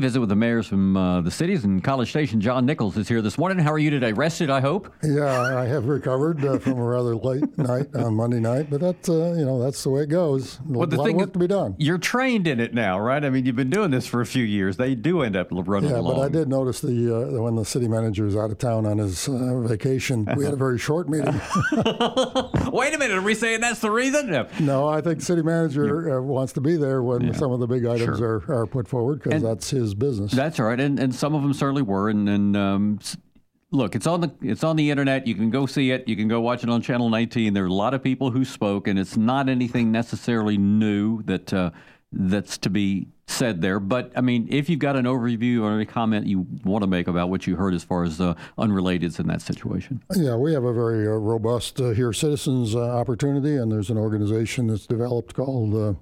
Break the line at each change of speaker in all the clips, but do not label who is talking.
Visit with the mayors from uh, the cities and College Station. John Nichols is here this morning. How are you today? Rested, I hope.
Yeah, I have recovered uh, from a rather late night on Monday night, but that's uh, you know that's the way it goes. A
well, the
lot
thing
of work
is,
to be done.
You're trained in it now, right? I mean, you've been doing this for a few years. They do end up running
Yeah,
along.
but I did notice the uh, when the city manager was out of town on his uh, vacation, we had a very short meeting.
Wait a minute, are we saying that's the reason? No.
no, I think city manager uh, wants to be there when some of the big items
Sure.
are, are put forward because that's his business.
That's all right, and and some of them certainly were. And, and um, look, it's on the it's on the internet. You can go see it. You can go watch it on Channel 19. There are a lot of people who spoke, and it's not anything necessarily new that uh, that's to be said there. But I mean, if you've got an overview or any comment you want to make about what you heard as far as uh, unrelateds in that situation,
Yeah, we have a very uh, robust uh, hear citizens uh, opportunity, and there's an organization that's developed called uh,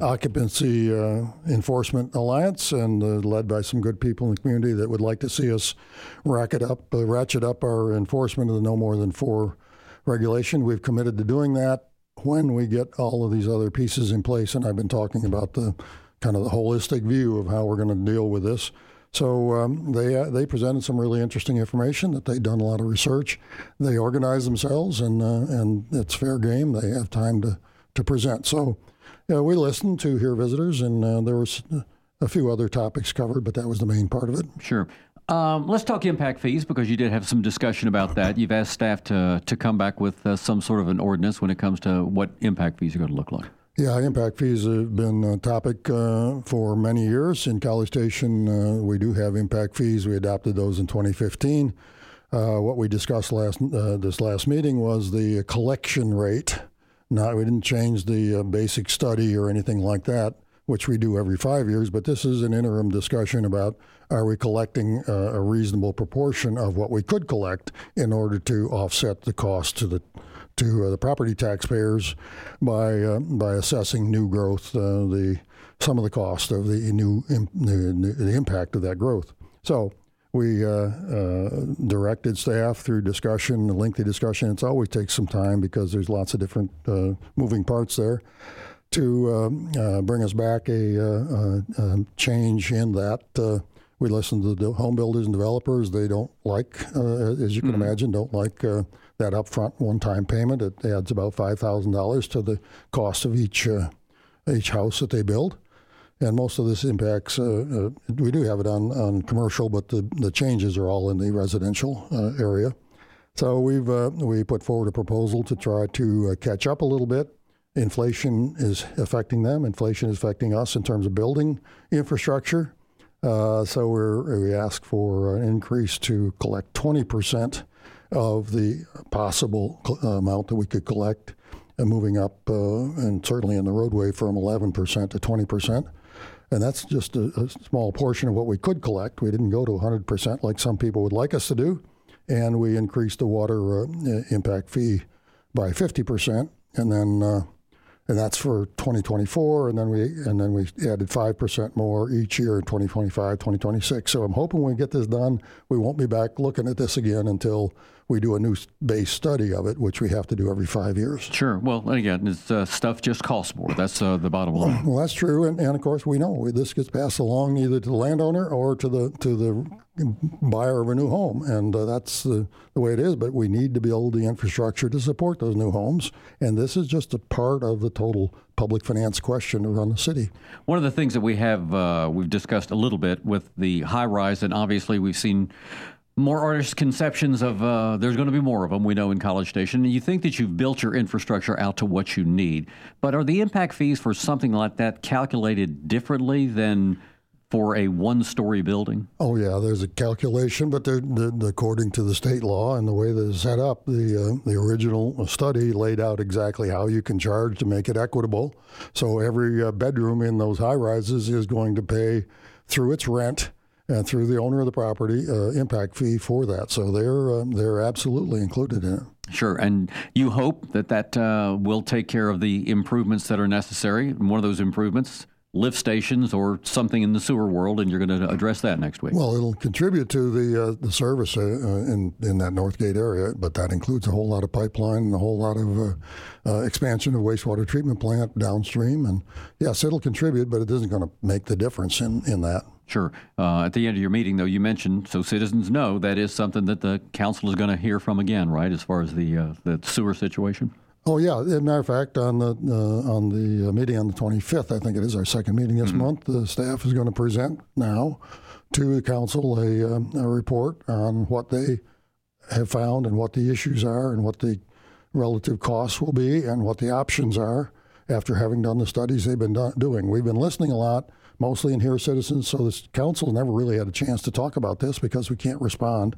Occupancy uh, Enforcement Alliance, and uh, led by some good people in the community that would like to see us racket up, uh, ratchet up our enforcement of the no more than four regulation. We've committed to doing that when we get all of these other pieces in place, and I've been talking about the kind of the holistic view of how we're going to deal with this. So um, they uh, they presented some really interesting information that they'd done a lot of research. They organize themselves, and uh, and it's fair game. They have time to to present. So yeah, we listened to hear visitors, and uh, there was a few other topics covered, but that was the main part of it.
sure. Um, let's talk impact fees because you did have some discussion about that. You've asked staff to to come back with uh, some sort of an ordinance when it comes to what impact fees are going to look like.
Yeah, impact fees have been a topic uh, for many years. In College Station, uh, we do have impact fees. We adopted those in 2015. Uh, what we discussed last uh, this last meeting was the collection rate. Not we didn't change the uh, basic study or anything like that, which we do every five years. But this is an interim discussion about are we collecting uh, a reasonable proportion of what we could collect in order to offset the cost to the to uh, the property taxpayers by uh, by assessing new growth, uh, the some of the cost of the new the, the impact of that growth. So we uh, uh, directed staff through discussion, lengthy discussion. It's always takes some time because there's lots of different uh, moving parts there to um, uh, bring us back a, uh, uh, uh, change in that. Uh, we listen to the home builders and developers. They don't like, uh, as you can imagine, don't like uh, that upfront one-time payment. It adds about five thousand dollars to the cost of each uh, each house that they build. And most of this impacts, uh, uh, we do have it on, on commercial, but the, the changes are all in the residential uh, area. So we've uh, we put forward a proposal to try to uh, catch up a little bit. Inflation is affecting them. Inflation is affecting us in terms of building infrastructure. Uh, so we're, we ask for an increase to collect 20 percent of the possible cl- amount that we could collect, and moving up, uh, and certainly in the roadway from 11 percent to 20 percent. And that's just a, a small portion of what we could collect. We didn't go to 100 percent like some people would like us to do and we increased the water uh, impact fee by 50%, and then uh, and that's for 2024, and then we and then we added 5% more each year in 2025, 2026. So I'm hoping when we get this done, we won't be back looking at this again until we do a new base study of it, which we have to do every five years.
Sure. Well, again, it's, uh, stuff just costs more. That's uh, the bottom line.
Well, that's true, and, and of course we know this gets passed along either to the landowner or to the to the buyer of a new home, and uh, that's the, the way it is. But we need to build the infrastructure to support those new homes, and this is just a part of the total public finance question around the city.
One of the things that we have uh, we've discussed a little bit with the high rise, and obviously we've seen more artist conceptions of uh, there's going to be more of them. We know in College Station, and you think that you've built your infrastructure out to what you need, but are the impact fees for something like that calculated differently than for a one-story building?
Oh yeah, there's a calculation, but they're, the according to the state law and the way that it's set up, the uh, the original study laid out exactly how you can charge to make it equitable. So every uh, bedroom in those high rises is going to pay through its rent and through the owner of the property uh, impact fee for that. So they're um, they're absolutely included in it.
Sure, and you hope that that uh, will take care of the improvements that are necessary. And one of those improvements, lift stations or something in the sewer world, and you're going to address that next week.
Well, it'll contribute to the uh, the service uh, in in that Northgate area, but that includes a whole lot of pipeline and a whole lot of uh, uh, expansion of wastewater treatment plant downstream. And yes, it'll contribute, but it isn't going to make the difference in in that.
Sure. Uh, at the end of your meeting, though, you mentioned so citizens know that is something that the council is going to hear from again, right? As far as the uh, the sewer situation.
Oh yeah. As a matter of fact, on the uh, on the uh, meeting on the 25th, I think it is our second meeting this mm-hmm. month. The staff is going to present now to the council a, um, a report on what they have found and what the issues are and what the relative costs will be and what the options are after having done the studies they've been do- doing. We've been listening a lot, mostly in hear citizens, so the council never really had a chance to talk about this because we can't respond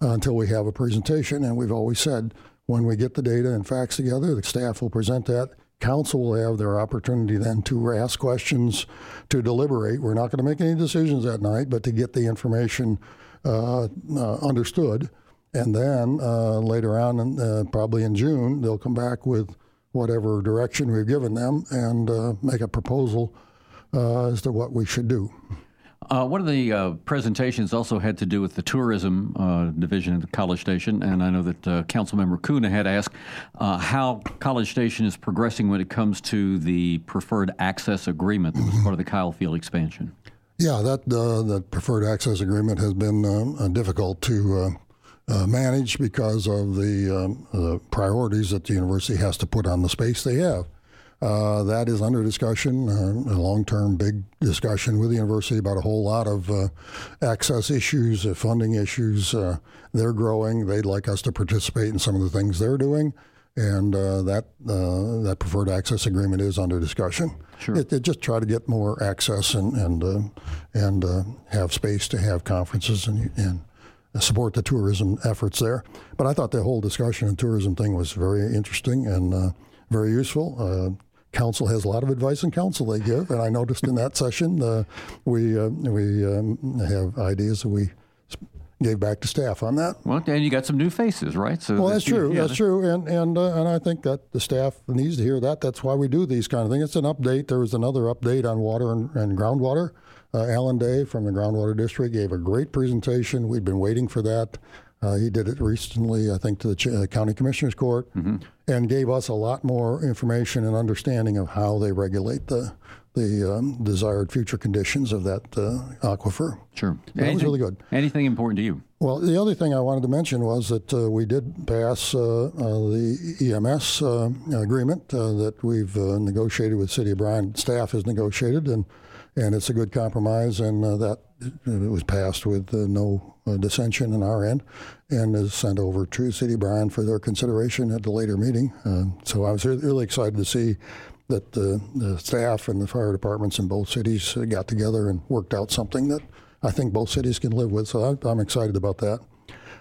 uh, until we have a presentation. And we've always said when we get the data and facts together, the staff will present that. Council will have their opportunity then to ask questions, to deliberate. We're not going to make any decisions that night, but to get the information uh, uh, understood. And then uh, later on, in, uh, probably in June, they'll come back with whatever direction we've given them and uh, make a proposal uh, as to what we should do.
Uh, one of the uh, presentations also had to do with the tourism uh, division of College Station, and I know that uh, Councilmember Cunha had asked uh, how College Station is progressing when it comes to the preferred access agreement that was part of the Kyle Field expansion.
Yeah, that uh, that preferred access agreement has been um, difficult to uh, managed because of the, um, the, priorities that the university has to put on the space they have. Uh, that is under discussion, uh, a long term big discussion with the university about a whole lot of uh, access issues, uh, funding issues. Uh, they're growing. They'd like us to participate in some of the things they're doing. And that that preferred access agreement is under discussion.
Sure.
It, it just try to get more access and and and have space to have conferences and and support the tourism efforts there. But I thought the whole discussion and tourism thing was very interesting and uh, very useful. Uh, council has a lot of advice and counsel they give, and I noticed in that session uh, we uh, we um, have ideas that we gave back to staff on that.
Well, and you got some new faces, right?
So well, that's, true. Yeah, that's true, and and uh, and I think that the staff needs to hear that. That's why we do these kind of things. It's an update. There was another update on water and, and groundwater uh, Alan Day from the Groundwater District gave a great presentation. We'd been waiting for that. Uh, he did it recently, I think, to the Ch- uh, County Commissioners Court, mm-hmm. and gave us a lot more information and understanding of how they regulate the the um, desired future conditions of that uh, aquifer.
Sure,
that was really good.
Anything important to you?
Well, the other thing I wanted to mention was that uh, we did pass uh, the EMS agreement that we've negotiated with City of Bryan. Staff has negotiated, and and it's a good compromise, and uh, that it was passed with uh, no uh, dissension in our end, and is sent over to City Bryan for their consideration at the later meeting. Uh, so I was really excited to see that the, the, staff and the fire departments in both cities uh, got together and worked out something that I think both cities can live with. So I, am excited about that.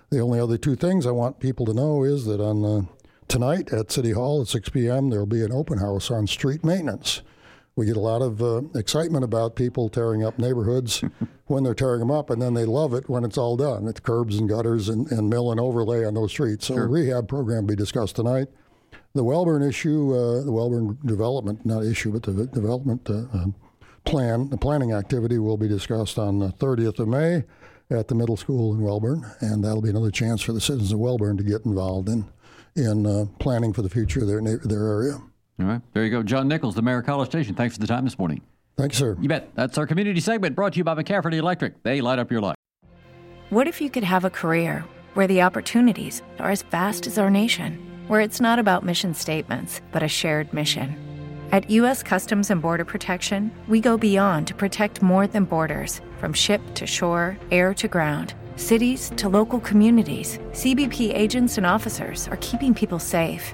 The only other two things I want people to know is that on uh, tonight at City Hall at 6 p.m. there will be an open house on street maintenance we get a lot of uh, excitement about people tearing up neighborhoods when they're tearing them up, and then they love it when it's all done. It's curbs and gutters and, and mill and overlay on those streets. So, sure. rehab program will be discussed tonight. The Wellborn issue, uh, the Wellborn development, not issue, but the development uh, uh, plan, the planning activity will be discussed on the 30th of May at the middle school in Wellborn, and that'll be another chance for the citizens of Wellborn to get involved in in uh, planning for the future of their their area.
All right. There you go. John Nichols, the mayor of College Station. Thanks for the time this morning.
Thanks, sir.
You bet. That's our community segment brought to you by McCafferty Electric. They light up your life.
What if you could have a career where the opportunities are as vast as our nation, where it's not about mission statements, but a shared mission? At U.S. Customs and Border Protection, we go beyond to protect more than borders from ship to shore, air to ground. Cities to local communities, CBP agents and officers are keeping people safe